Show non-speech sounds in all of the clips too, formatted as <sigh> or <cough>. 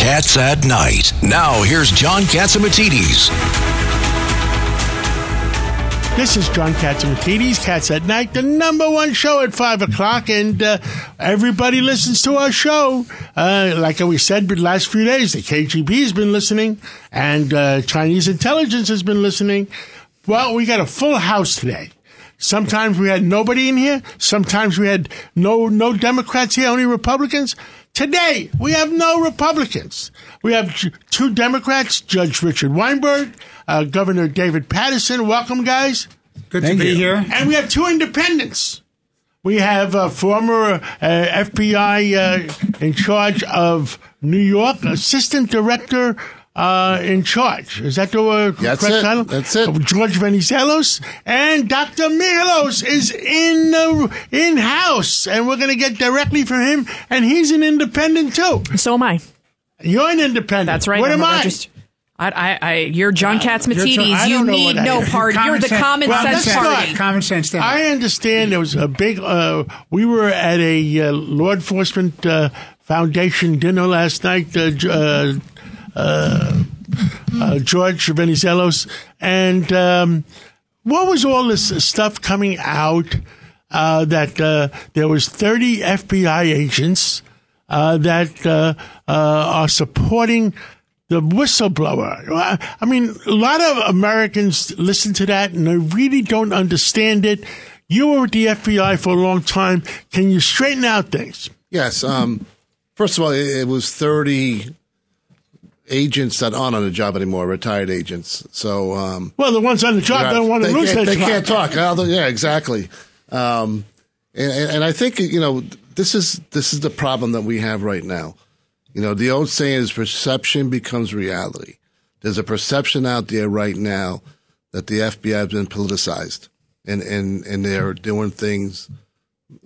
Cats at Night. Now, here's John Catsimatidis. This is John Catsimatidis, Cats at Night, the number one show at 5 o'clock, and uh, everybody listens to our show. Uh, like we said the last few days, the KGB has been listening, and uh, Chinese intelligence has been listening. Well, we got a full house today. Sometimes we had nobody in here. Sometimes we had no no Democrats here, only Republicans. Today we have no Republicans. We have two Democrats, Judge Richard Weinberg, uh, Governor David Paterson. Welcome, guys. Good Thank to be you. here. And we have two independents. We have a former uh, FBI uh, in charge of New York, Assistant Director uh, in charge. Is that the uh, That's correct it. title? That's it. George Venizelos and Dr. Michalos is in the in house, and we're going to get directly from him. And he's an independent too. So am I. You're an independent. That's right. What I'm am a I? regist- I, I, I, you're John Uh, Catsimatidis. you're John- I you don't know need no am. party. You're the sense- common Well, sense let's party. Common sense thing. I understand there was a big. Uh, we were at a uh, law enforcement uh, foundation dinner last night. Uh, J- uh, uh, George Venizelos, and um, what was all this stuff coming out uh, that uh, there was 30 FBI agents uh, that uh, are supporting the whistleblower. I- mean, a lot of Americans listen to that and they really don't understand it. You were with the FBI for a long time. Can you straighten out things? Yes. Um, first of all, it was 30 agents that aren't on the job anymore, retired agents. So, um, Well, the ones on the job don't want to lose their They job. can't talk. Yeah, exactly. Um, and, and and I think you know this is this is the problem that we have right now. You know, the old saying is perception becomes reality. There's a perception out there right now that the FBI has been politicized, and and and they're doing things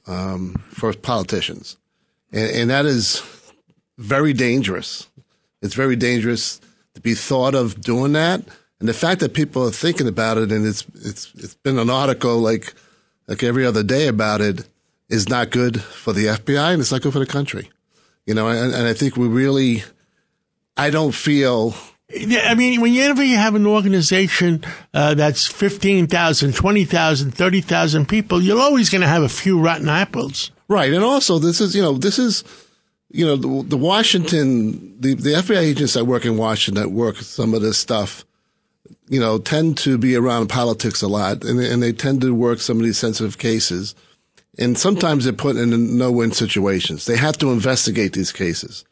um, for politicians, and, and that is very dangerous. It's very dangerous to be thought of doing that, and the fact that people are thinking about it, and it's it's it's been an article like like every other day about it, is not good for the FBI, and it's not good for the country. You know, and, and I think we really, I don't feel I mean, whenever you have an organization uh, that's 15,000, 20,000, 30,000 people, you're always going to have a few rotten apples. Right, and also this is you know this is you know the, the Washington the the FBI agents that work in Washington that work some of this stuff, you know, tend to be around politics a lot, and they, and they tend to work some of these sensitive cases, and sometimes they're put in no win situations. They have to investigate these cases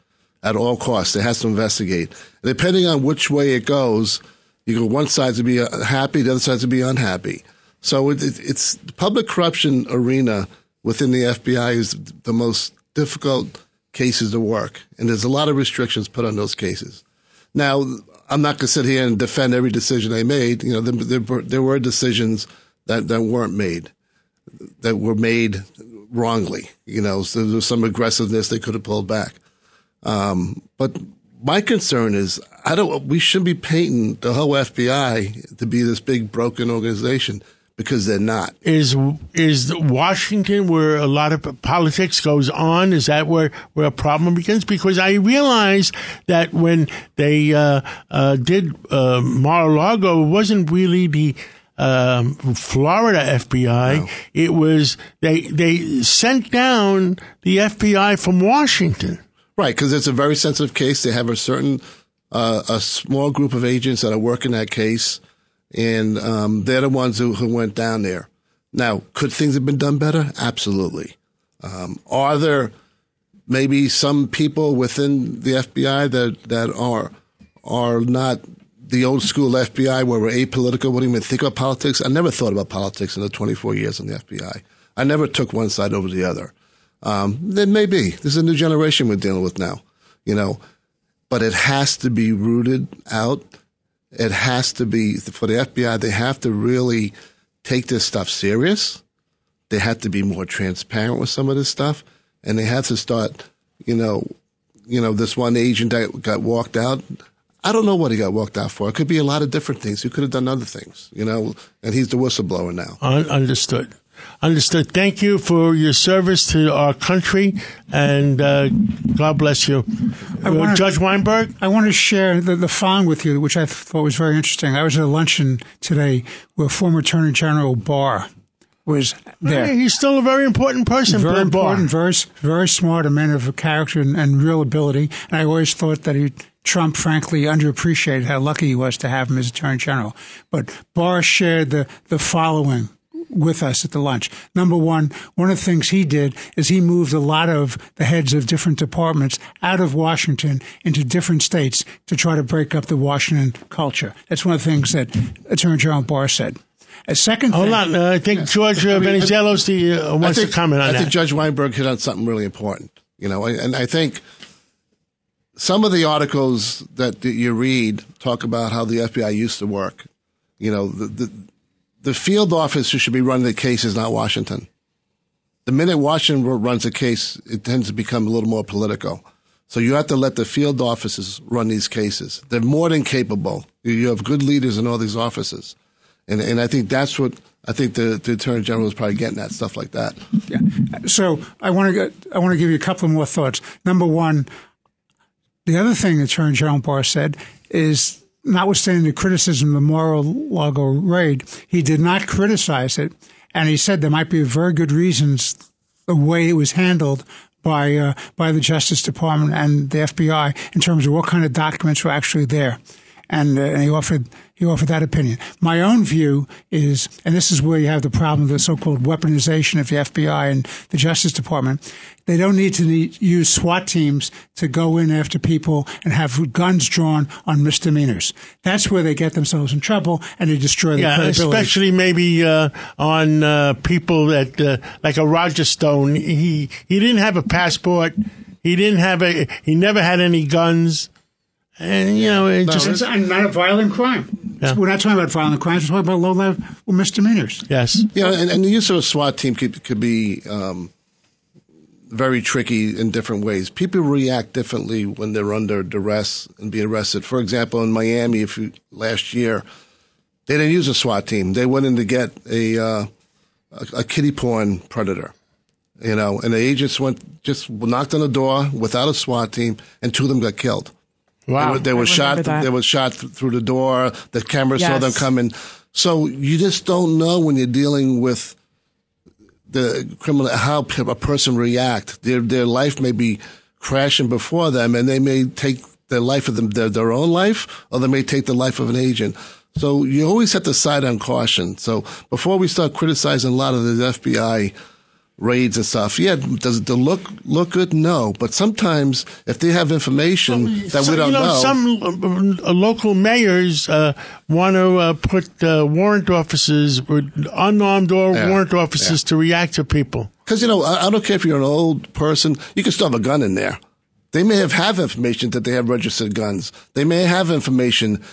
at all costs. They have to investigate, depending on which way it goes, you go one side to be uh, happy, the other side to be unhappy. So it, it, it's the public corruption arena within the FBI is the most difficult cases to work, and there's a lot of restrictions put on those cases. Now, I'm not going to sit here and defend every decision they made. You know, there, there, there were decisions that, that weren't made, that were made wrongly. You know, so there was some aggressiveness they could have pulled back. Um, but my concern is, I don't. We shouldn't be painting the whole FBI to be this big broken organization because they're not. Is is Washington where a lot of politics goes on? Is that where, where a problem begins? Because I realize that when they uh, uh, did uh, Mar-a-Lago, it wasn't really the um, Florida FBI. It was they they sent down the FBI from Washington. Right, because it's a very sensitive case. They have a certain, uh, a small group of agents that are working that case, and um, they're the ones who, who went down there. Now, could things have been done better? Absolutely. Um, are there maybe some people within the FBI that that are are not the old school FBI where we're apolitical, wouldn't even think about politics? I never thought about politics in the 24 years in the FBI. I never took one side over the other. Um, there may be. There's a new generation we're dealing with now, you know, but it has to be rooted out. It has to be for the FBI. They have to really take this stuff serious. They have to be more transparent with some of this stuff, and they have to start, you know, you know, this one agent that got walked out. I don't know what he got walked out for. It could be a lot of different things. He could have done other things, you know, and he's the whistleblower now. Un- understood. Understood. Thank you for your service to our country, and uh, God bless you. Uh, wanna- Judge Weinberg? I want to share the, the following with you, which I thought was very interesting. I was at a luncheon today where former Attorney General Barr was there. Hey, he's still a very important person very for the bar. important, very very smart, a man of character and, and real ability. And I always thought that he, Trump, frankly, underappreciated how lucky he was to have him as Attorney General. But Barr shared the the following with us at the lunch. Number one, one of the things he did is he moved a lot of the heads of different departments out of Washington into different states to try to break up the Washington culture. That's one of the things that Attorney General Barr said. A second Hold thing, on. Uh, I think George uh, Venizelos uh, wants think, to comment on I that. I think Judge Weinberg hit on something really important. You know, and I think some of the articles that you read talk about how the FBI used to work. You know, the the, the field office who should be running the case is not Washington. The minute Washington runs a case, it tends to become a little more political. So you have to let the field offices run these cases. They're more than capable. You have good leaders in all these offices. And, and I think that's what I think the, the attorney general is probably getting at stuff like that. Yeah. So I want to I want to give you a couple more thoughts. Number one, the other thing Attorney General Barr said is, notwithstanding the criticism of the Mar-a-Lago raid, he did not criticize it, and he said there might be very good reasons the way it was handled by uh, by the Justice Department and the FBI in terms of what kind of documents were actually there, and, uh, and he offered he offered that opinion. My own view is, and this is where you have the problem of the so-called weaponization of the FBI and the Justice Department. They don't need to need, use SWAT teams to go in after people and have guns drawn on misdemeanors. That's where they get themselves in trouble and they destroy their yeah, credibility. especially maybe uh, on uh, people that, uh, like a Roger Stone. He he didn't have a passport. He didn't have a. He never had any guns. And you know, it just It's and not a violent crime. Yeah. We're not talking about violent crimes. We're talking about low-level misdemeanors. yes. Yeah, and, and the use of a SWAT team could, could be um, very tricky in different ways. People react differently when they're under duress and be arrested. For example, in Miami, if you, last year, they didn't use a SWAT team. They went in to get a uh, a, a kitty porn predator, you know, and the agents went just knocked on the door without a SWAT team, and two of them got killed. Wow. They were, they were shot. that. They were shot th- through the door. The camera saw them coming. So you just don't know when you're dealing with the criminal how a person react. Their their life may be crashing before them, and they may take the life of them their, their own life, or they may take the life of an agent. So you always have to side on caution. So before we start criticizing a lot of the FBI raids and stuff, yeah, does it look look good? No, but sometimes if they have information that So, we don't you know, know, some uh, uh, local mayors uh, want to uh, put uh, warrant officers, or unarmed or Yeah. warrant officers, to react to people. Because you know, I, I don't care if you're an old person, you can still have a gun in there. They may have have information that they have registered guns. They may have information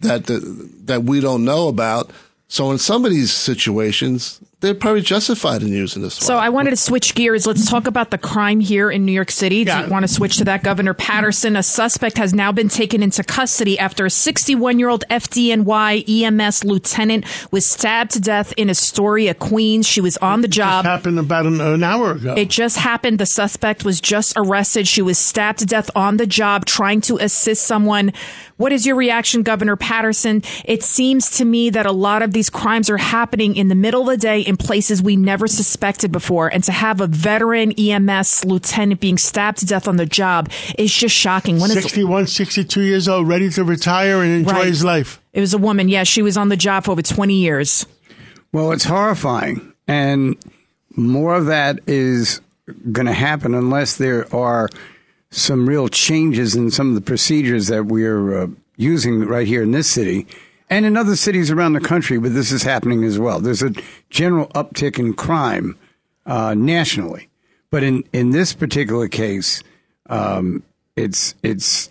that that, that we don't know about. So in some of these situations, they're probably justified in using this. So I wanted to switch gears. Let's talk about the crime here in New York City. Do Yeah. you want to switch to that? Governor Paterson, a suspect has now been taken into custody after a 61-year-old FDNY EMS lieutenant was stabbed to death in Astoria, Queens. She was on the job. happened about an, an hour ago. It just happened. The suspect was just arrested. She was stabbed to death on the job trying to assist someone. What is your reaction, Governor Paterson? It seems to me that a lot of these crimes are happening in the middle of the day in places we never suspected before. And to have a veteran EMS lieutenant being stabbed to death on the job is just shocking. When is 61, 62 years old, ready to retire and enjoy Right. his life. it was a woman. Yeah, she was on the job for over 20 years. Well, it's horrifying. And more of that is going to happen unless there are some real changes in some of the procedures that we're uh, using right here in this city and in other cities around the country, but this is happening as well. There's a general uptick in crime uh, nationally. But in, in this particular case, um, it's, it's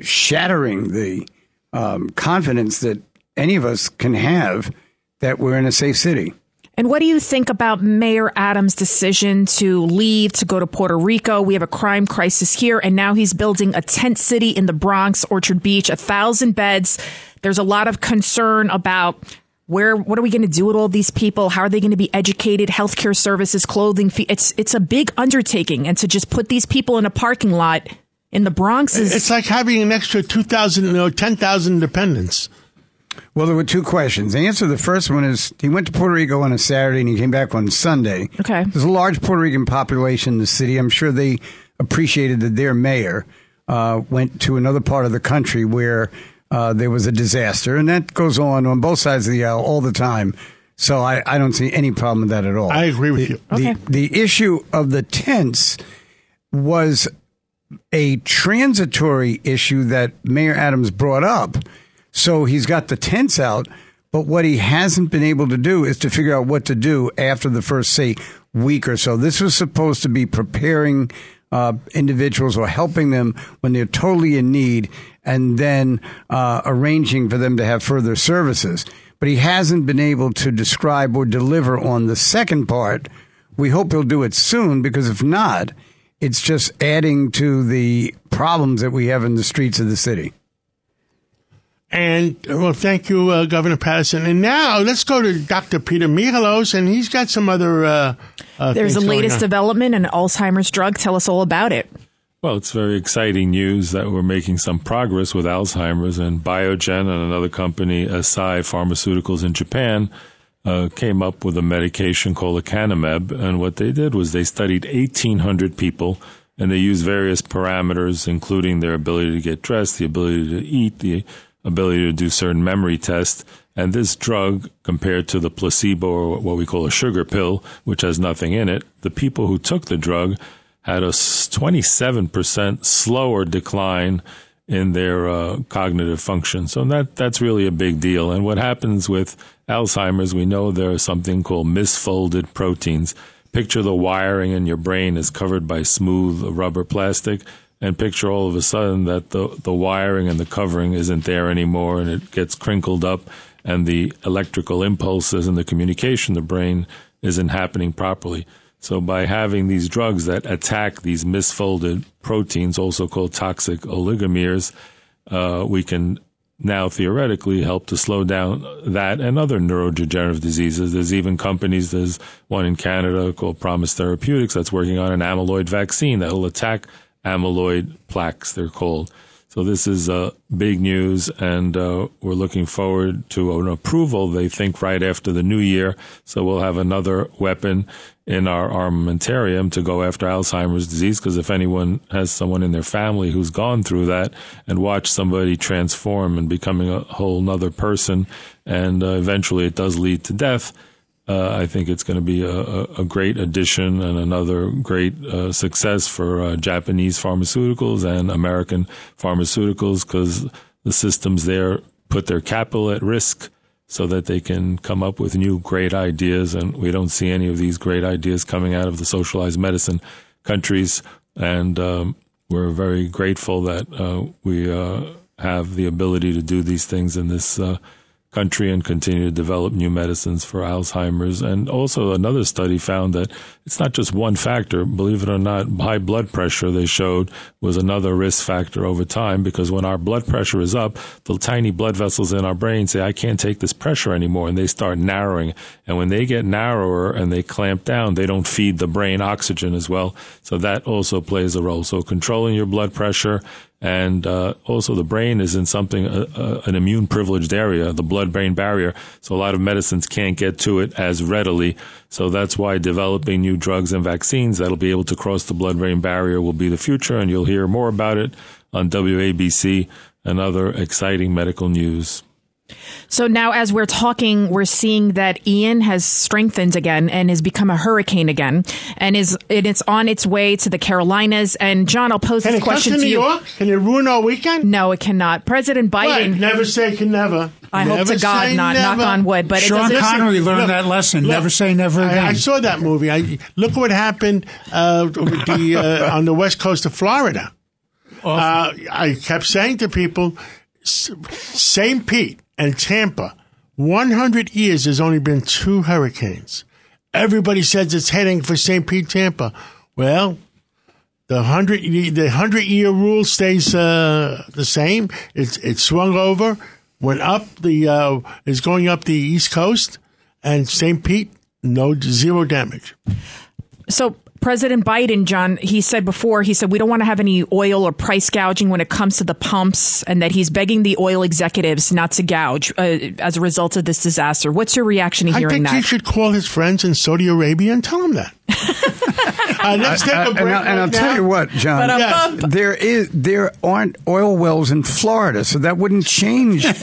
shattering the um, confidence that any of us can have that we're in a safe city. And what do you think about Mayor Adams' decision to leave to go to Puerto Rico? We have a crime crisis here, and now he's building a tent city in the Bronx, Orchard Beach, a thousand beds. There's a lot of concern about Where what are we going to do with all these people? How are they going to be educated? Healthcare services, clothing fee. It's it's a big undertaking, and to just put these people in a parking lot in the Bronx is It's like having an extra 2,000 or 10,000 dependents. Well, there were two questions. The answer to the first one is he went to Puerto Rico on a Saturday and he came back on Sunday. Okay. There's a large Puerto Rican population in the city. I'm sure they appreciated that their mayor uh, went to another part of the country where uh, there was a disaster. And that goes on on both sides of the aisle all the time. So I, I don't see any problem with that at all. I agree with you. Okay. The, the issue of the tents was a transitory issue that Mayor Adams brought up. So he's got the tents out, but what he hasn't been able to do is to figure out what to do after the first, say, week or so. This was supposed to be preparing uh, individuals or helping them when they're totally in need and then uh, arranging for them to have further services. But he hasn't been able to describe or deliver on the second part. We hope he'll do it soon because if not, it's just adding to the problems that we have in the streets of the city. And well, thank you, uh, Governor Paterson. And now let's go to Dr. Peter Michalos, and he's got some other. Uh, uh, there's the latest on. development in Alzheimer's drug. Tell us all about it. Well, it's very exciting news that we're making some progress with Alzheimer's and Biogen and another company, Eisai Pharmaceuticals in Japan, uh, came up with a medication called lecanemab. And what they did was they studied 1,800 people and they used various parameters, including their ability to get dressed, the ability to eat, the ability to do certain memory tests. And this drug, compared to the placebo or what we call a sugar pill, which has nothing in it, the people who took the drug had a 27% slower decline in their uh, cognitive function. So that that's really a big deal. And what happens with Alzheimer's, we know there is something called misfolded proteins. Picture the wiring in your brain is covered by smooth rubber plastic, and picture all of a sudden that the, the wiring and the covering isn't there anymore and it gets crinkled up, and the electrical impulses and the communication, the brain isn't happening properly. So by having these drugs that attack these misfolded proteins, also called toxic oligomers, uh, we can now theoretically help to slow down that and other neurodegenerative diseases. There's even companies, there's one in Canada called Promise Therapeutics that's working on an amyloid vaccine that will attack amyloid plaques, they're called. So this is uh, big news, and uh, we're looking forward to an approval. They think right after the new year, so we'll have another weapon in our armamentarium to go after Alzheimer's disease. Because if anyone has someone in their family who's gone through that and watched somebody transform and becoming a whole nother person, and uh, eventually it does lead to death. Uh, I think it's going to be a, a, great addition and another great uh, success for uh, Japanese pharmaceuticals and American pharmaceuticals because the systems there put their capital at risk so that they can come up with new great ideas. And we don't see any of these great ideas coming out of the socialized medicine countries. And um, we're very grateful that uh, we uh, have the ability to do these things in this uh, country and continue to develop new medicines for Alzheimer's. And also, another study found that it's not just one factor. Believe it or not, high blood pressure, they showed, was another risk factor over time because when our blood pressure is up, the tiny blood vessels in our brain say, I can't take this pressure anymore. And they start narrowing. And when they get narrower and they clamp down, they don't feed the brain oxygen as well. So that also plays a role. So controlling your blood pressure and uh, also the brain is in something uh, uh, an immune privileged area the blood brain barrier. So a lot of medicines can't get to it as readily. So that's why developing new drugs and vaccines that'll be able to cross the blood brain barrier will be the future. And you'll hear more about it on WABC and other exciting medical news so now, as we're talking, we're seeing that Ian has strengthened again and has become a hurricane again, and is and it's on its way to the Carolinas. And John, I'll pose Can this it come question to to New you. York? Can it ruin our weekend? No, it cannot. President Right. Biden. Never say can never. I hope to God say not knock on wood, but Sean doesn't. Connery learned Look, that lesson. look, never say never again. I, I saw that movie. I look what happened uh, with the uh, <laughs> on the west coast of Florida. Uh, I kept saying to people, S- St. Pete and Tampa, 100 years. There's only been two hurricanes. Everybody says it's heading for St. Pete, Tampa. Well, the hundred the hundred year rule stays uh, the same. It's it swung over. went up the uh, is going up the east coast, and St. Pete, no zero damage. So President Biden, John, he said before, he said we don't want to have any oil or price gouging when it comes to the pumps, and that he's begging the oil executives not to gouge uh, as a result of this disaster. What's your reaction to hearing I hearing think that? he should call his friends in Saudi Arabia and tell them that. <laughs> uh, let's take a Uh, and, I, and I'll right tell you what, John. Yeah. There is there aren't oil wells in Florida, so that wouldn't change. <laughs>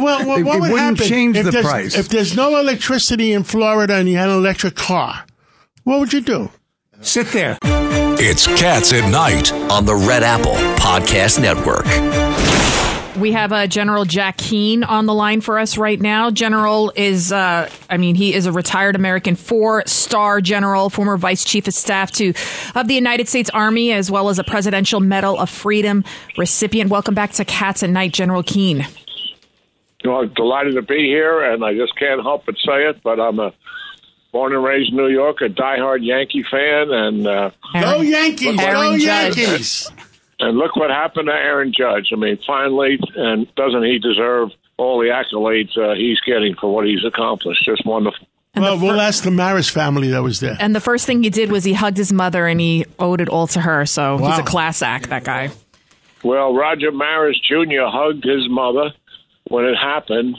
Well, <laughs> well It- what it would wouldn't happen change if the price. If there's no electricity in Florida and you had an electric car, what would you do? Sit there. It's Cats at Night. on the Red Apple Podcast Network. We have uh, General Jack Keane on the line for us right now. General is, uh, I mean, he is a retired American four-star general, former vice chief of staff to of the United States Army, as well as a Presidential Medal of Freedom recipient. Welcome back to Cats at Night, General Keane. Well, delighted to be here, and I just can't help but say it. But I'm a born and raised in New York, a diehard Yankee fan, and uh, Go Yankees! Go Aaron Judge. Yankees! and look what happened to Aaron Judge. I mean, finally, and doesn't he deserve all the accolades uh, he's getting for what he's accomplished? Just wonderful. Well, we'll ask the Maris family that was there. And the first thing he did was he hugged his mother and he owed it all to her. So he's a class act, that guy. Well, Roger Maris Jr. hugged his mother when it happened,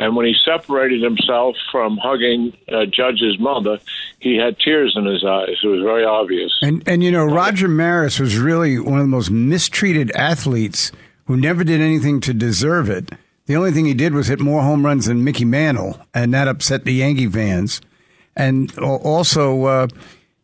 and when he separated himself from hugging uh, Judge's mother, he had tears in his eyes. It was very obvious. And and you know, Roger Maris was really one of the most mistreated athletes who never did anything to deserve it. The only thing he did was hit more home runs than Mickey Mantle, and that upset the Yankee fans. And also, uh,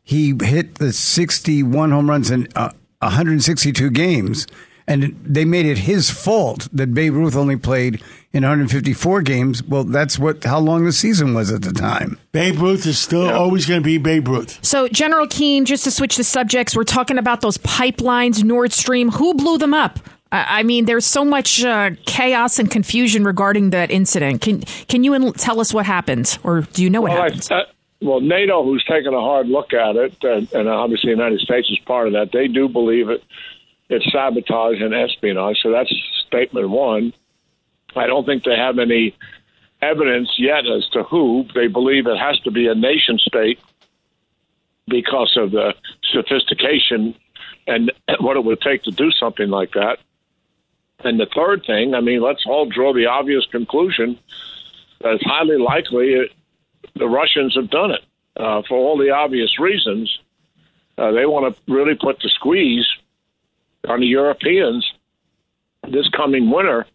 he hit the 61 home runs in uh, 162 games, and they made it his fault that Babe Ruth only played in 154 games. Well, that's what how long the season was at the time. Babe Ruth is still always going to be Babe Ruth. So, General Keane, just to switch the subjects, we're talking about those pipelines, Nord Stream. Who blew them up? I I mean, there's so much uh, chaos and confusion regarding that incident. Can can you en- tell us what happened, or do you know what Well, I, happened? uh, well, NATO, who's taken a hard look at it, and, and obviously the United States is part of that, they do believe it. It's sabotage and espionage. So that's statement one. I don't think they have any evidence yet as to who. They believe it has to be a nation state because of the sophistication and <clears throat> what it would take to do something like that. And the third thing, I mean, let's all draw the obvious conclusion that it's highly likely it, the Russians have done it uh, for all the obvious reasons. Uh, they want to really put the squeeze on the Europeans this coming winter,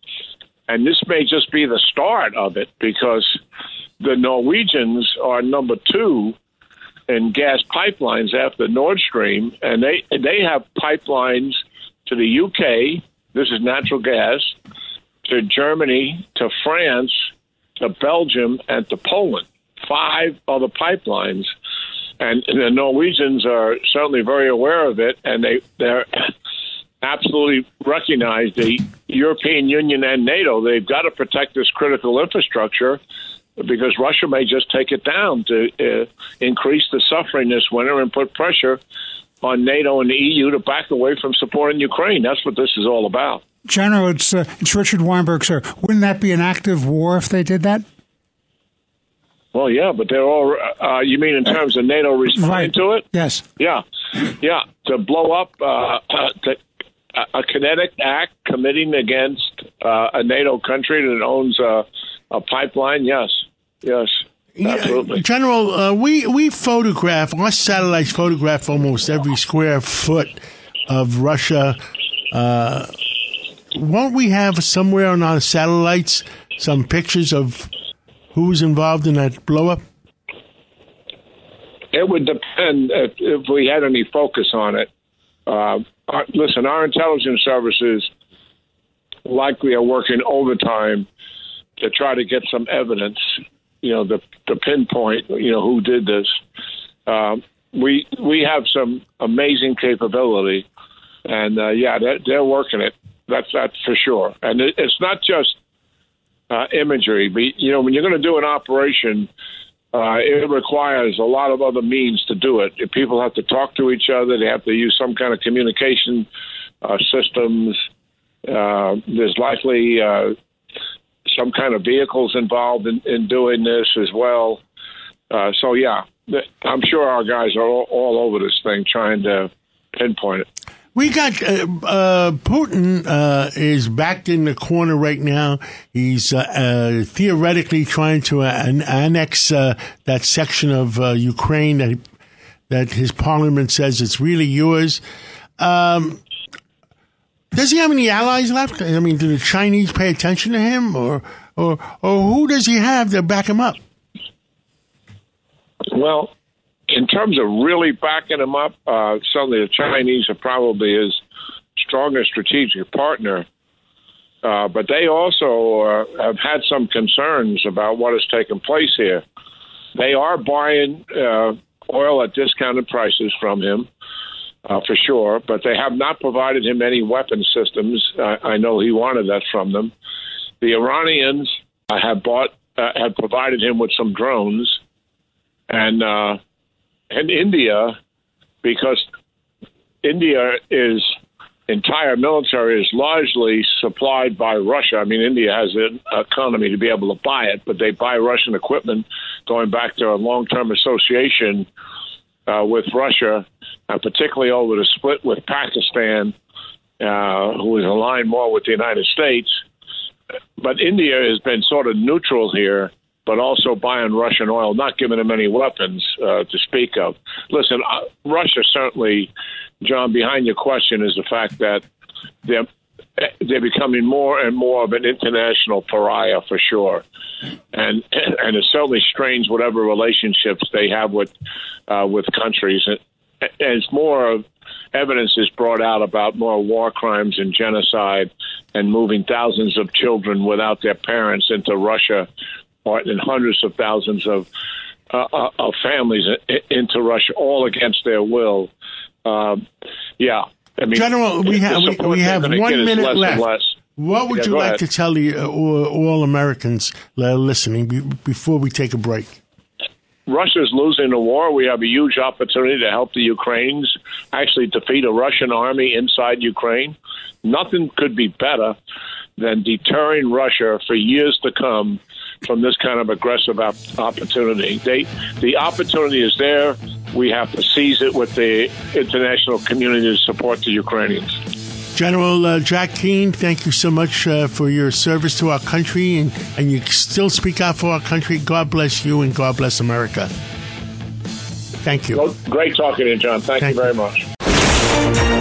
and this may just be the start of it because the Norwegians are number two in gas pipelines after Nord Stream, and they they have pipelines to the UK. This is natural gas to Germany, to France, to Belgium, and to Poland. Five other pipelines, and the Norwegians are certainly very aware of it, and they they're absolutely recognize the European Union and NATO. They've got to protect this critical infrastructure because Russia may just take it down to uh, increase the suffering this winter and put pressure on NATO and the EU to back away from supporting Ukraine. That's what this is all about. General, it's, uh, it's Richard Weinberg, sir. Wouldn't that be an active war if they did that? Well, yeah, but they're all. Uh, you mean in terms of NATO responding Right. to it? Yes. Yeah, yeah. To blow up uh, uh, to, a kinetic act committing against uh, a NATO country that owns a, a pipeline. Yes, yes, absolutely. General, uh, we we photograph our satellites photograph almost every square foot of Russia. Uh, won't we have somewhere on our satellites some pictures of who was involved in that blow up? It would depend if, if we had any focus on it. Uh, our, listen, our intelligence services likely are working overtime to try to get some evidence. You know, the the pinpoint. You know who did this. Um, we we have some amazing capability, and uh, yeah, they're, they're working it. That's that's for sure. And it, it's not just uh, imagery, but you know, when you're going to do an operation, uh, it requires a lot of other means to do it. People have to talk to each other, they have to use some kind of communication uh, systems. Uh, there's likely uh, some kind of vehicles involved in, in doing this as well. Uh, so yeah, I'm sure our guys are all, all, over this thing trying to pinpoint it. We got uh, uh, Putin uh, is backed in the corner right now. He's uh, uh, theoretically trying to annex that section of Ukraine that that his parliament says it's really yours. Um, does he have any allies left? I mean, do the Chinese pay attention to him, or or or who does he have to back him up? Well, in terms of really backing him up, uh, certainly the Chinese are probably his strongest strategic partner. Uh, but they also uh, have had some concerns about what has taken place here. They are buying uh, oil at discounted prices from him uh, for sure, but they have not provided him any weapon systems. I know he wanted that from them. The Iranians uh, have bought, uh, have provided him with some drones, and uh, and India, because India is entire military is largely supplied by Russia. I mean, India has an economy to be able to buy it, but they buy Russian equipment going back to a long-term association uh, with Russia, uh, particularly over the split with Pakistan, uh, who is aligned more with the United States. But India has been sort of neutral here, but also buying Russian oil, not giving them any weapons uh, to speak of. Listen, uh, Russia certainly, John, behind your question is the fact that they're they're becoming more and more of an international pariah for sure, and <clears throat> and it certainly strains whatever relationships they have with uh, with countries. And As more evidence is brought out about more war crimes and genocide, and moving thousands of children without their parents into Russia, or and hundreds of thousands of uh, uh of families into Russia, all against their will. Uh, yeah, I mean, General, we have we, we have one minute left. What would yeah, you like ahead. to tell the uh, all, all, Americans listening be, before we take a break? Russia's losing the war. We have a huge opportunity to help the Ukrainians actually defeat a Russian army inside Ukraine. Nothing could be better than deterring Russia for years to come from this kind of aggressive op- opportunity. They, the opportunity is there. We have to seize it with the international community to support the Ukrainians. General uh, Jack Keane, thank you so much uh, for your service to our country, and, and you still speak out for our country. God bless you, and God bless America. Thank you. Well, great talking to you, John. Thank, thank you very you.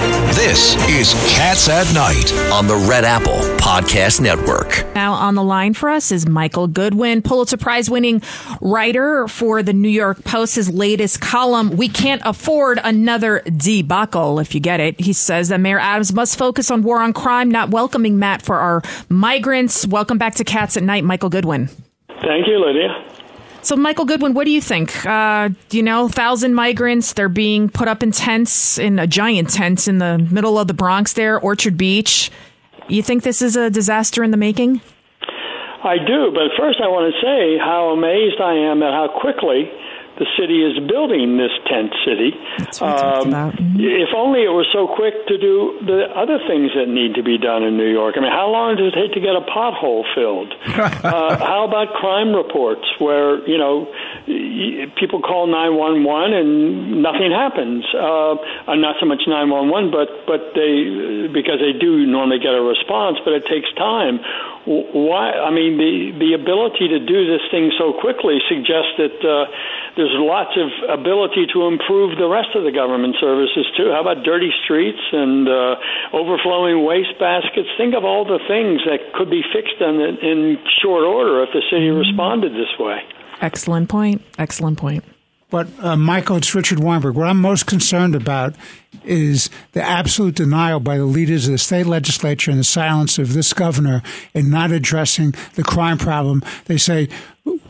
much. This is Cats at Night on the Red Apple Podcast Network. Now on the line for us is Michael Goodwin, Pulitzer Prize winning writer for the New York Post. His latest column, We Can't Afford Another Debacle, if you get it. He says that Mayor Adams must focus on war on crime, not welcoming Matt for our migrants. Welcome back to Cats at Night, Michael Goodwin. Thank you, Lidia. So, Michael Goodwin, what do you think? Uh, you know, thousand migrants, they're being put up in tents, in a giant tent in the middle of the Bronx there, Orchard Beach. You think this is a disaster in the making? I do, but first I want to say how amazed I am at how quickly the city is building this tent city. Um, mm-hmm. If only it was so quick to do the other things that need to be done in New York. I mean, how long does it take to get a pothole filled? <laughs> uh, how about crime reports where, you know, people call 911 and nothing happens? Uh, uh, not so much 911, but, but they, because they do normally get a response, but it takes time. Why? I mean, the, the ability to do this thing so quickly suggests that uh, there's lots of ability to improve the rest of the government services too. How about dirty streets and uh, overflowing waste baskets? Think of all the things that could be fixed in, in short order if the city mm-hmm. responded this way. Excellent point. Excellent point. But, uh, Michael, it's Richard Weinberg. What I'm most concerned about is the absolute denial by the leaders of the state legislature and the silence of this governor in not addressing the crime problem. They say,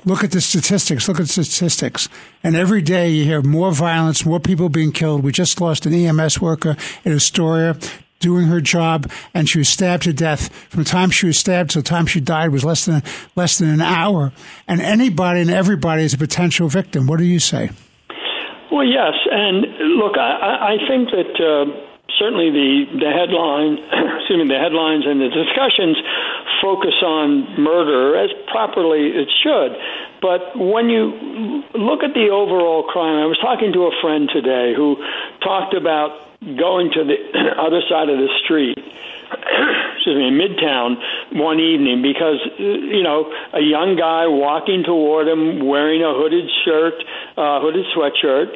look at the statistics, look at the statistics. And every day you hear more violence, more people being killed. We just lost an EMS worker in Astoria doing her job, and she was stabbed to death. From the time she was stabbed to the time she died was less than less than an hour. And anybody and everybody is a potential victim. What do you say? Well, yes, and look, I, I think that. Uh, certainly the the headline, <clears throat> excuse me, the headlines and the discussions focus on murder as properly it should. But when you look at the overall crime, I was talking to a friend today who talked about going to the <clears throat> other side of the street <clears throat> excuse me, Midtown one evening because you know a young guy walking toward him wearing a hooded shirt, uh, hooded sweatshirt,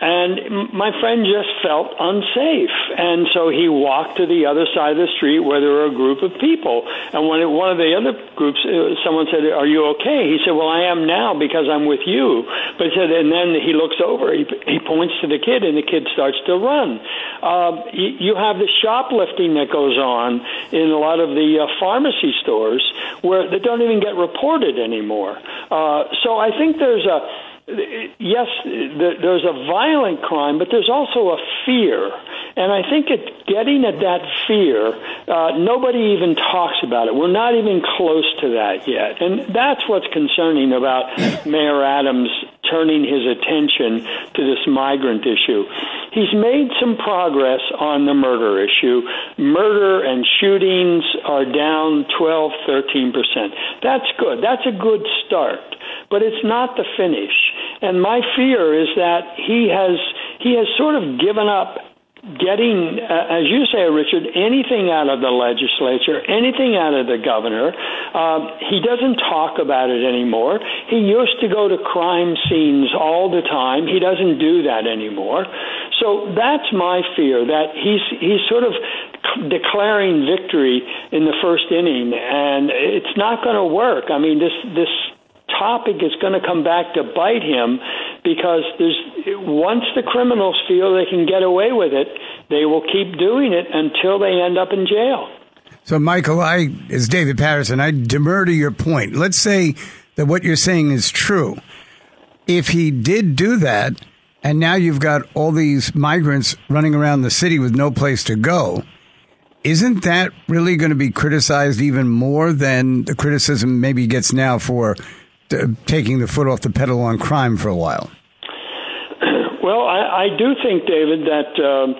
and my friend just felt unsafe. And so he walked to the other side of the street where there were a group of people. And when it, one of the other groups, uh, someone said, Are you okay? He said, Well, I am now because I'm with you. But he said, and then he looks over, he, he points to the kid, and the kid starts to run. Uh, you, you have the shoplifting that goes on in a lot of the uh, pharmacy stores where they don't even get reported anymore. Uh, so I think there's a yes, there's a violent crime, but there's also a fear. And I think it, getting at that fear, uh, nobody even talks about it. We're not even close to that yet. And that's what's concerning about Mayor Adams turning his attention to this migrant issue. He's made some progress on the murder issue. Murder and shootings are down 12, 13%. That's good. That's a good start but it's not the finish. And my fear is that he has he has sort of given up getting, uh, as you say, Richard, anything out of the legislature, anything out of the governor. Uh, he doesn't talk about it anymore. He used to go to crime scenes all the time. He doesn't do that anymore. So that's my fear that he's he's sort of declaring victory in the first inning, and it's not going to work. I mean, this this topic is going to come back to bite him because there's once the criminals feel they can get away with it, they will keep doing it until they end up in jail. So, Michael, I is David Paterson, I demur to your point. Let's say that what you're saying is true. If he did do that, and now you've got all these migrants running around the city with no place to go, isn't that really going to be criticized even more than the criticism maybe gets now for uh, taking the foot off the pedal on crime for a while? Well, I, I do think, David, that um,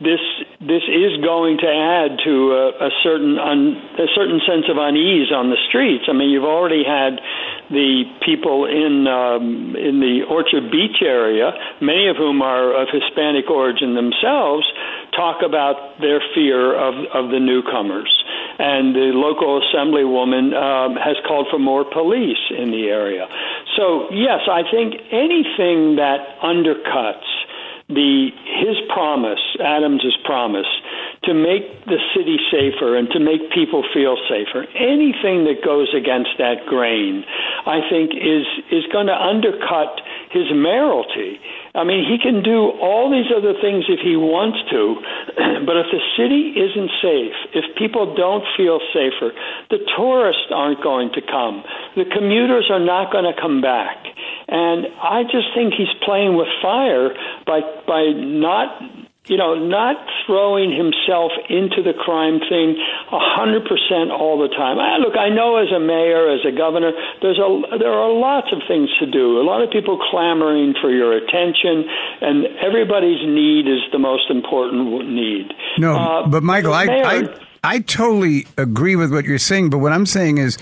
this this is going to add to a, a certain un, a certain sense of unease on the streets. I mean, you've already had the people in um, in the Orchard Beach area, many of whom are of Hispanic origin themselves, talk about their fear of of the newcomers and the local assemblywoman um, has called for more police in the area. So, yes, I think anything that undercuts the his promise, Adams's promise, to make the city safer and to make people feel safer. Anything that goes against that grain, I think, is is going to undercut his mayoralty. I mean, he can do all these other things if he wants to, <clears throat> but if the city isn't safe, if people don't feel safer, the tourists aren't going to come. The commuters are not going to come back. And I just think he's playing with fire by by not you know, not throwing himself into the crime thing a hundred percent all the time. I, look, I know as a mayor, as a governor, there's a there are lots of things to do. A lot of people clamoring for your attention, and everybody's need is the most important need. No, uh, but Michael, I, mayor, I I totally agree with what you're saying. But what I'm saying is,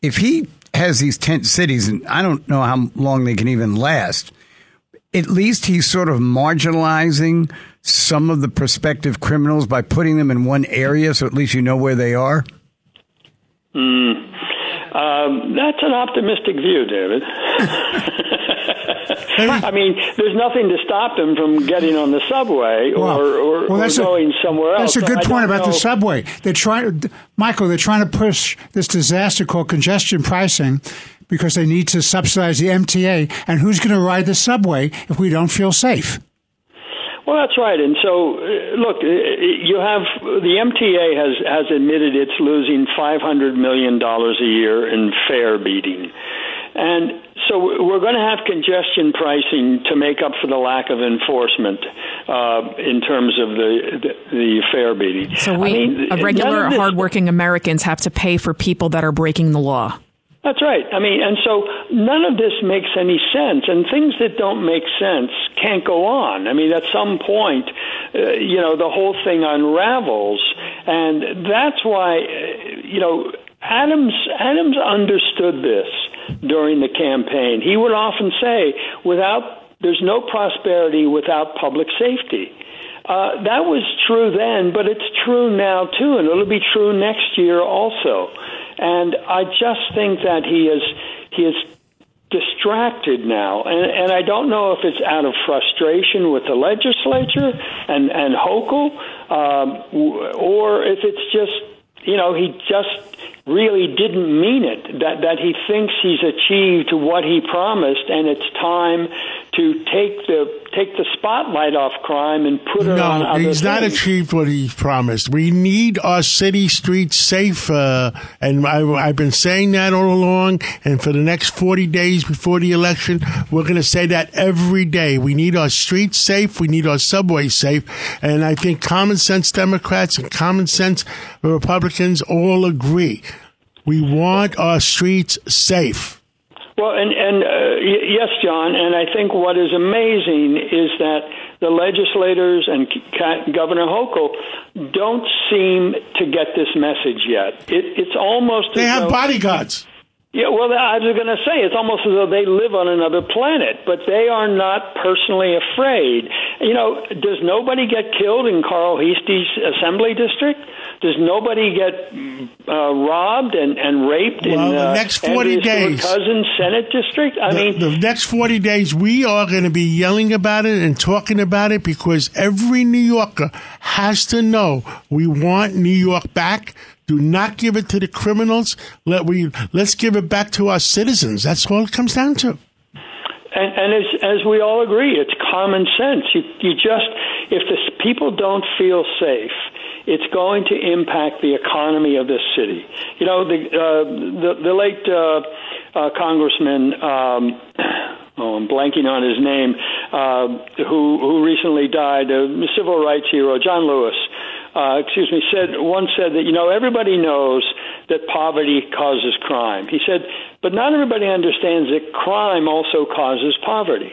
if he has these tent cities, and I don't know how long they can even last. At least he's sort of marginalizing some of the prospective criminals by putting them in one area so at least you know where they are? Mm. Um, that's an optimistic view, David. <laughs> I mean, there's nothing to stop them from getting on the subway or, well, or, well, or going a, somewhere else. That's a good so point about know. the subway. They're trying, Michael. They're trying to push this disaster called congestion pricing because they need to subsidize the MTA. And who's going to ride the subway if we don't feel safe? Well, that's right. And so, uh, look, uh, you have the MTA has has admitted it's losing 500 million dollars a year in fare beating, and so we're going to have congestion pricing to make up for the lack of enforcement uh, in terms of the the, the fare beating. So we, I mean, regular, hardworking Americans, have to pay for people that are breaking the law. That's right. I mean, and so none of this makes any sense, and things that don't make sense can't go on. I mean, at some point, uh, you know, the whole thing unravels, and that's why, uh, you know, Adams Adams understood this during the campaign. He would often say, "Without there's no prosperity without public safety." Uh, that was true then, but it's true now too, and it'll be true next year also. And I just think that he is he is distracted now, and, and I don't know if it's out of frustration with the legislature and and Hochul, um, or if it's just you know he just really didn't mean it. That that he thinks he's achieved what he promised, and it's time to take the take the spotlight off crime and put it no, on other he's not achieved what he promised. We need our city streets safe, uh, and I, I've been saying that all along. And for the next forty days before the election, we're going to say that every day. We need our streets safe. We need our subways safe. And I think common sense Democrats and common sense Republicans all agree. We want our streets safe. Well, and and uh, y- yes, John, and I think what is amazing is that the legislators and Governor Hochul don't seem to get this message yet. It, it's almost They have though- bodyguards. Yeah, well, I was going to say it's almost as though they live on another planet, but they are not personally afraid. You know, does nobody get killed in Carl Heastie's assembly district? Does nobody get uh, robbed and, and raped Well, in the uh, next 40 Andrea days. Cousins Senate district? I the, mean, the next 40 days, we are going to be yelling about it and talking about it because every New Yorker has to know we want New York back. Do not give it to the criminals. Let we let's give it back to our citizens. That's all it comes down to. And, and as, as we all agree, it's common sense. You, you just, if the people don't feel safe, it's going to impact the economy of this city. You know, the uh, the, the late uh, uh, Congressman, um, <clears throat> oh, I'm blanking on his name, uh, who who recently died, a civil rights hero, John Lewis. Uh, excuse me, said once said that you know everybody knows that poverty causes crime. He said, but not everybody understands that crime also causes poverty.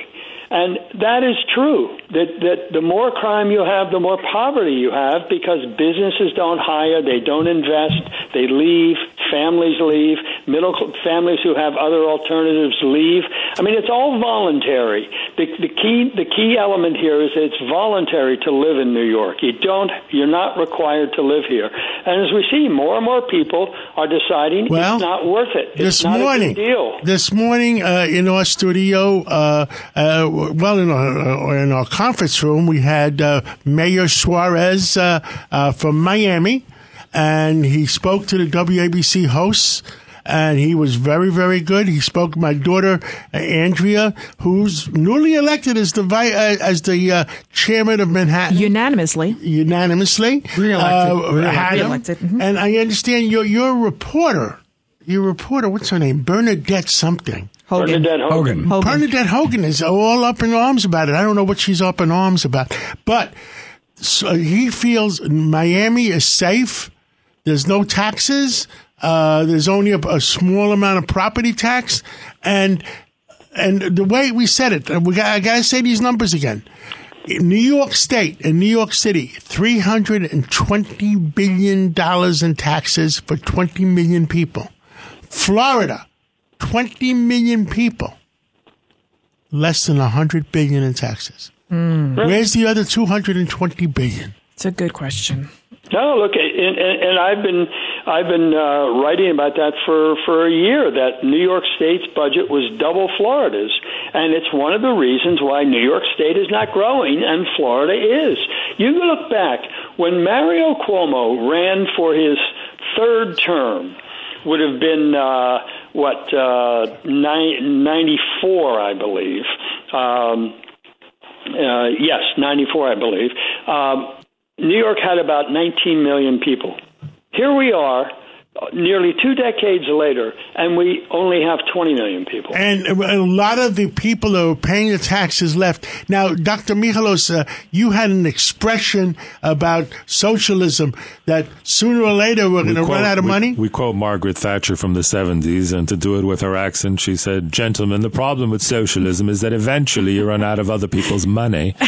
And that is true. That that the more crime you have, the more poverty you have because businesses don't hire, they don't invest, they leave, families leave, middle families who have other alternatives leave. I mean, it's all voluntary. The, the key the key element here is it's voluntary to live in New York. You don't you're not required to live here. And as we see, more and more people are deciding Well, it's not worth it. It's this not morning, deal. this morning uh, in our studio, uh, uh, well, in our, uh, in our conference room, we had uh, Mayor Suarez uh, uh, from Miami, and he spoke to the WABC hosts. And he was very, very good. He spoke to my daughter uh, Andrea, who's newly elected as the vi- uh, as the uh, chairman of Manhattan Unanimously. unanimously. Reelected. Uh, had him. Reelected, mhm. And I understand you're, you're a reporter. You're a reporter. What's her name? Bernadette something. Hogan. Bernadette Hogan. Hogan. Bernadette Hogan is all up in arms about it. I don't know what she's up in arms about. But so he feels Miami is safe. There's no taxes. Uh, there's only a, a small amount of property tax. And and the way we said it, and we got, I got to say these numbers again. In New York State and New York City, three hundred and twenty billion dollars in taxes for twenty million people. Florida, twenty million people, less than hundred billion in taxes. Where's the other two hundred and twenty billion? It's a good question. No, look, and, and, and I've been I've been uh, writing about that for for a year. That New York State's budget was double Florida's, and it's one of the reasons why New York State is not growing and Florida is. You look back when Mario Cuomo ran for his third term, would have been uh, what uh, ninety four, I believe. Um, uh, yes, 94, I believe. Um, New York had about 19 million people. Here we are, nearly two decades later, and we only have 20 million people. And a lot of the people who are paying the taxes left. Now, Dr. Michalos, uh, you had an expression about socialism that sooner or later we're going to run out of we, money. We quote Margaret Thatcher from the 70s, and to do it with her accent, she said, Gentlemen, the problem with socialism is that eventually you run out of other people's money. <laughs>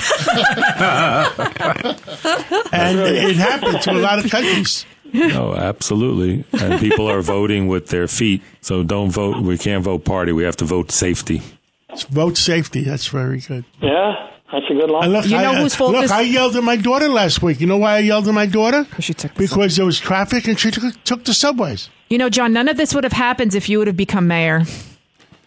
and it happened to a lot of countries. No, absolutely. And people are voting with their feet. So don't vote. We can't vote party. We have to vote safety. It's Vote safety. That's very good. Yeah, that's a good line. And look, You know I, whose uh, fault Look, this- I yelled at my daughter last week. You know why I yelled at my daughter? She took the because there was traffic and she took, took the subways. You know, John, none of this would have happened if you would have become mayor.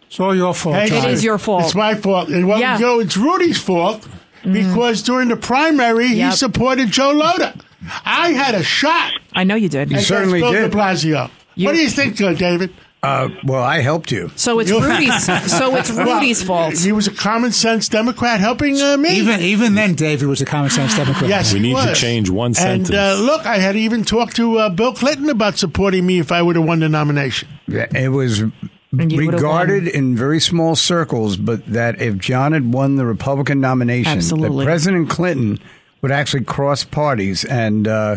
It's all your fault. Hey, John. It is your fault. It's my fault. And well, Yeah. You know, it's Rudy's fault because during the primary he supported Joe Lhota. I had a shot. I know you did. against certainly Bill did. De Blasio. You- what do you think, uh, David? Uh, well, I helped you. So it's Rudy's. So <laughs> it's Rudy's Well, fault. He was a common sense Democrat helping uh, me. Even even then, David was a common sense Democrat. Yes, We he need to change one sentence. And uh, sentence. look, I had even talked to uh, Bill Clinton about supporting me if I would have won the nomination. It was you would've regarded in very small circles, but that if John had won the Republican nomination, Absolutely. that President Clinton would actually cross parties and uh,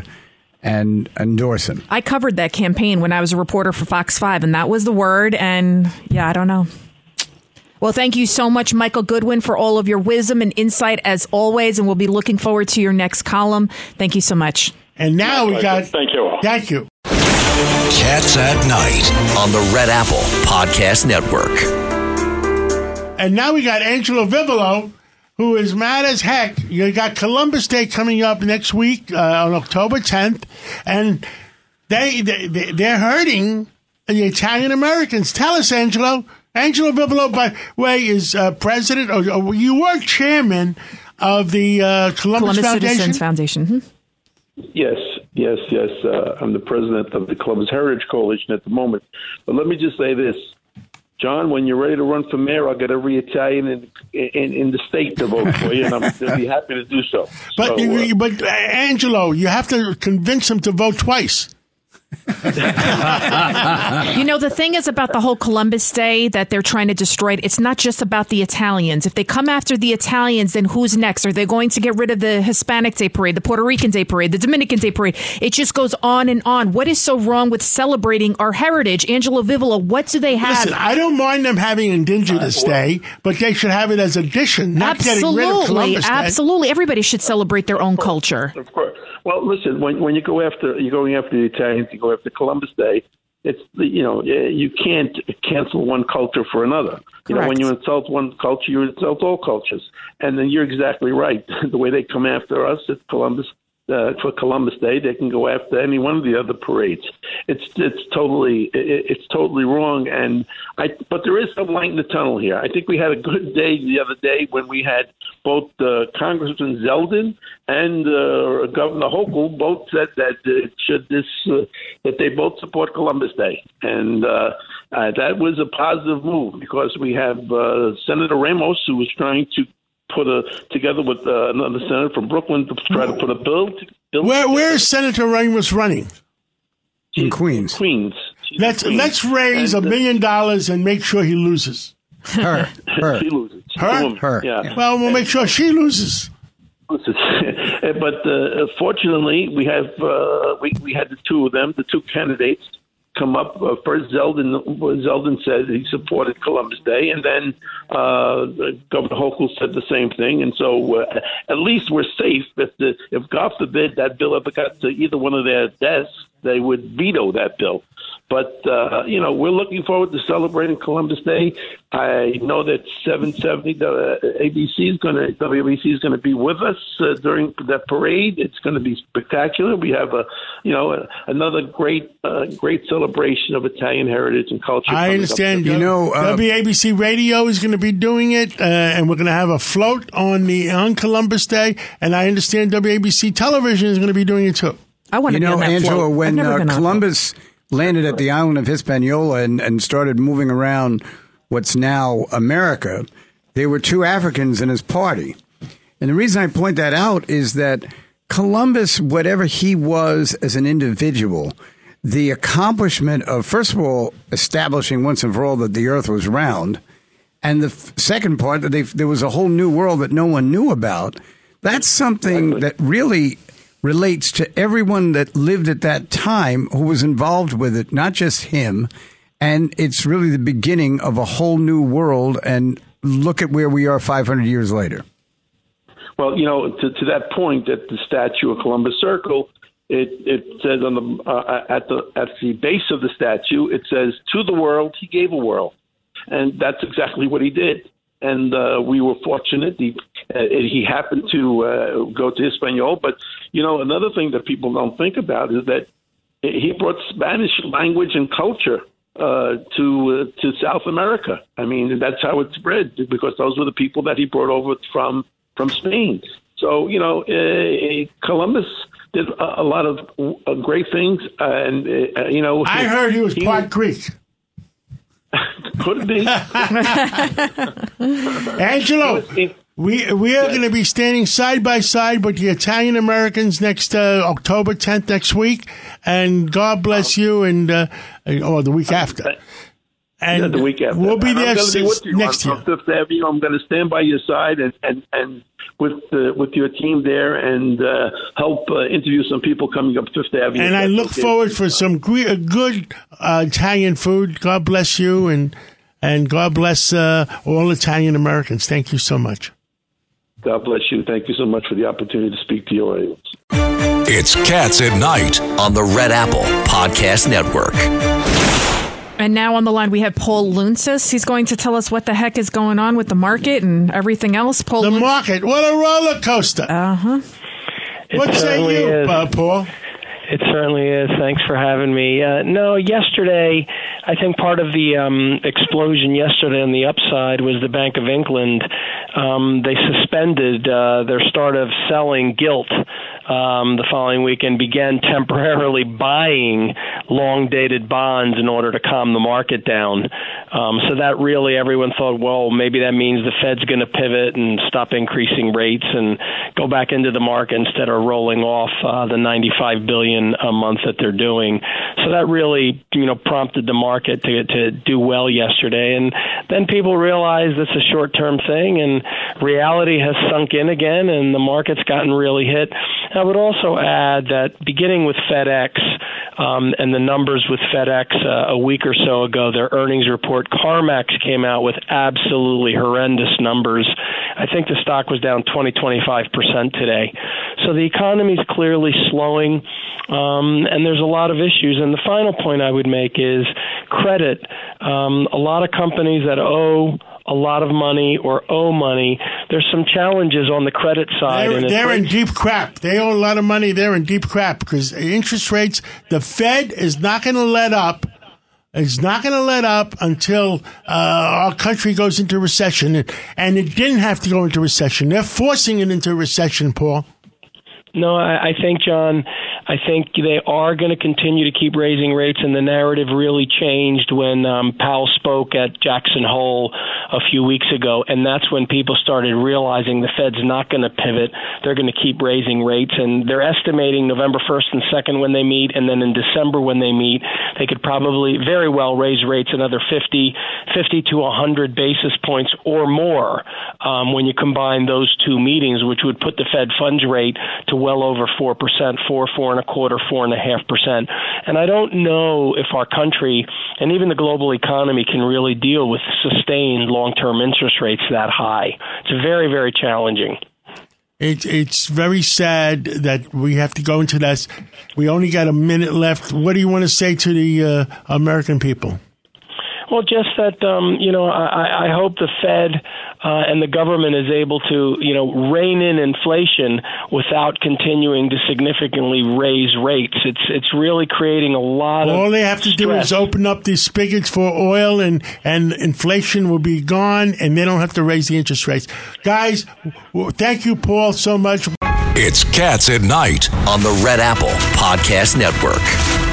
and endorse him. I covered that campaign when I was a reporter for Fox 5, and that was the word. And yeah, I don't know. Well, thank you so much, Michael Goodwin, for all of your wisdom and insight as always. And we'll be looking forward to your next column. Thank you so much. And now we got. Thank you all. Thank you. Cats at Night. on the Red Apple Podcast Network. And now we got Angelo Vivolo, who is mad as heck. You got Columbus Day coming up next week uh, on October 10th, and they, they they- they're hurting the Italian Americans. Tell us, Angelo. Angelo Vivolo, by the way, is uh, president, or, or you were chairman of the uh, Columbus, Columbus Foundation. Citizens Foundation. Mhm. Yes, yes, yes. Uh, I'm the president of the Columbus Heritage Coalition at the moment. But let me just say this, John. When you're ready to run for mayor, I'll get every Italian in in, in the state to vote for you, and I'm they'll be happy to do so. But so, uh, but uh, Angelo, you have to convince them to vote twice. <laughs> You know, the thing is about the whole Columbus Day that they're trying to destroy it. It's not just about the Italians. If they come after the Italians, then who's next? Are they going to get rid of the Hispanic Day Parade, the Puerto Rican Day Parade, the Dominican Day Parade? It just goes on and on. What is so wrong with celebrating our heritage? Angelo Vivolo, what do they have? Listen, I don't mind them having Indigenous uh, Day, but they should have it as addition, not getting rid of Columbus Day. absolutely. Everybody should celebrate their own culture. Of course. Well, listen. When when you go after you're going after the Italians, you go after Columbus Day. It's the- you know you can't cancel one culture for another. You know when you insult one culture, you insult all cultures. And then you're exactly right. <laughs> the way they come after us at Columbus uh, for Columbus Day, they can go after any one of the other parades. It's it's totally it, it's totally wrong. And I but there is some light in the tunnel here. I think we had a good day the other day when we had both uh, Congressman Zeldin and uh, Governor Hochul both said that uh, should this uh, that they both support Columbus Day, and uh, uh, that was a positive move because we have uh, Senator Ramos who was trying to put a together with uh, another senator from Brooklyn to try to put a bill. To, bill Where together. where's Senator Ramos running? In Queens. Queens. She's Let's Queens. let's raise a uh, million dollars and make sure he loses. Her, <laughs> her. She loses. She's Her? a woman. Her. Yeah. Well, we'll make sure she loses. <laughs> but uh, fortunately, we have uh, we we had the two of them, the two candidates, come up. Uh, first, Zeldin Zeldin said he supported Columbus Day, and then uh, Governor Hochul said the same thing. And so, uh, at least we're safe. If the if God forbid that bill ever got to either one of their desks, they would veto that bill. But uh, you know, we're looking forward to celebrating Columbus Day. I know that 770 the ABC is going to WABC is going to be with us uh, during that parade. It's going to be spectacular. We have a you know a, another great uh, great celebration of Italian heritage and culture. I understand. You know, uh, WABC Radio is going to be doing it, uh, and we're going to have a float on the on Columbus Day. And I understand WABC Television is going to be doing it too. I want You to be know, on that Angela, float. When never uh, been on. Columbus landed at the island of Hispaniola and, and started moving around what's now America, there were two Africans in his party. And the reason I point that out is that Columbus, whatever he was as an individual, the accomplishment of, first of all, establishing once and for all that the earth was round, and the f- second part that they, there was a whole new world that no one knew about. That's something that really relates to everyone that lived at that time who was involved with it, not just him. And it's really the beginning of a whole new world. And look at where we are 500 years later. Well, you know, to, to that point, at the statue of Columbus Circle, it, it says on the uh, at the at the base of the statue, it says, "To the world, he gave a world," and that's exactly what he did. And uh, we were fortunate; he uh, he happened to uh, go to Hispaniola. But you know, another thing that people don't think about is that he brought Spanish language and culture uh, to uh, to South America. I mean, that's how it spread because those were the people that he brought over from from Spain. So you know, uh, Columbus did a, a lot of uh, great things, uh, and uh, you know, I heard he was part Greek. <laughs> could it be. <laughs> Angelo, we we are going to be standing side by side with the Italian Americans next uh, October 10th next week, and God bless you, and uh, or the week after. And yeah, the week after. we'll be there I'm gonna be you next on, year. on Fifth Avenue. I'm going to stand by your side and and and with uh, with your team there and uh, help uh, interview some people coming up Fifth Avenue. And I look okay. forward for some gre- uh, good uh, Italian food. God bless you, and and God bless uh, all Italian Americans. Thank you so much. God bless you. Thank you so much for the opportunity to speak to your audience. It's Cats at Night. on the Red Apple Podcast Network. And now on the line we have Paul Luntz. He's going to tell us what the heck is going on with the market and everything else. Paul, The Luntz- market, what a roller coaster! uh huh. what say you, uh, Paul? It certainly is. Thanks for having me. Uh, no, yesterday, I think part of the um, explosion yesterday on the upside was the Bank of England. Um, they suspended uh, their start of selling gilt um, the following week and began temporarily <laughs> buying long dated bonds in order to calm the market down. Um, so that really, everyone thought, well, maybe that means the Fed's going to pivot and stop increasing rates and go back into the market instead of rolling off uh, the 95 billion a month that they're doing. So that really, you know, prompted the market to to do well yesterday. And then people realized it's a short-term thing, and reality has sunk in again, and the market's gotten really hit. I would also add that beginning with FedEx um, and the numbers with FedEx uh, a week or so ago, their earnings report, CarMax came out with absolutely horrendous numbers. I think the stock was down 20, 25% today. So the economy is clearly slowing, um, and there's a lot of issues. And the final point I would make is credit. Um, a lot of companies that owe a lot of money or owe money, there's some challenges on the credit side. They're, and they're in deep crap. They owe a lot of money. They're in deep crap because interest rates, the Fed is not going to let up. It's not going to let up until uh, our country goes into recession. And, and it didn't have to go into recession. They're forcing it into recession, Paul. No, I, I think, John, I think they are going to continue to keep raising rates, and the narrative really changed when um, Powell spoke at Jackson Hole a few weeks ago, and that's when people started realizing the Fed's not going to pivot. They're going to keep raising rates, and they're estimating November 1st and 2nd when they meet, and then in December when they meet, they could probably very well raise rates another 50, 50 to 100 basis points or more um, when you combine those two meetings, which would put the Fed funds rate to well over four percent, four, four and a quarter, four and a half percent. And I don't know if our country and even the global economy can really deal with sustained long-term interest rates that high. It's very, very challenging. It, it's very sad that we have to go into this. We only got a minute left. What do you want to say to the uh, American people? Well, just that um, you know, I, I hope the Fed uh, and the government is able to you know rein in inflation without continuing to significantly raise rates. It's it's really creating a lot of All they have to do is open up these spigots for oil, and and inflation will be gone, and they don't have to raise the interest rates. Guys, w- thank you, Paul, so much. It's Cats at Night. on the Red Apple Podcast Network.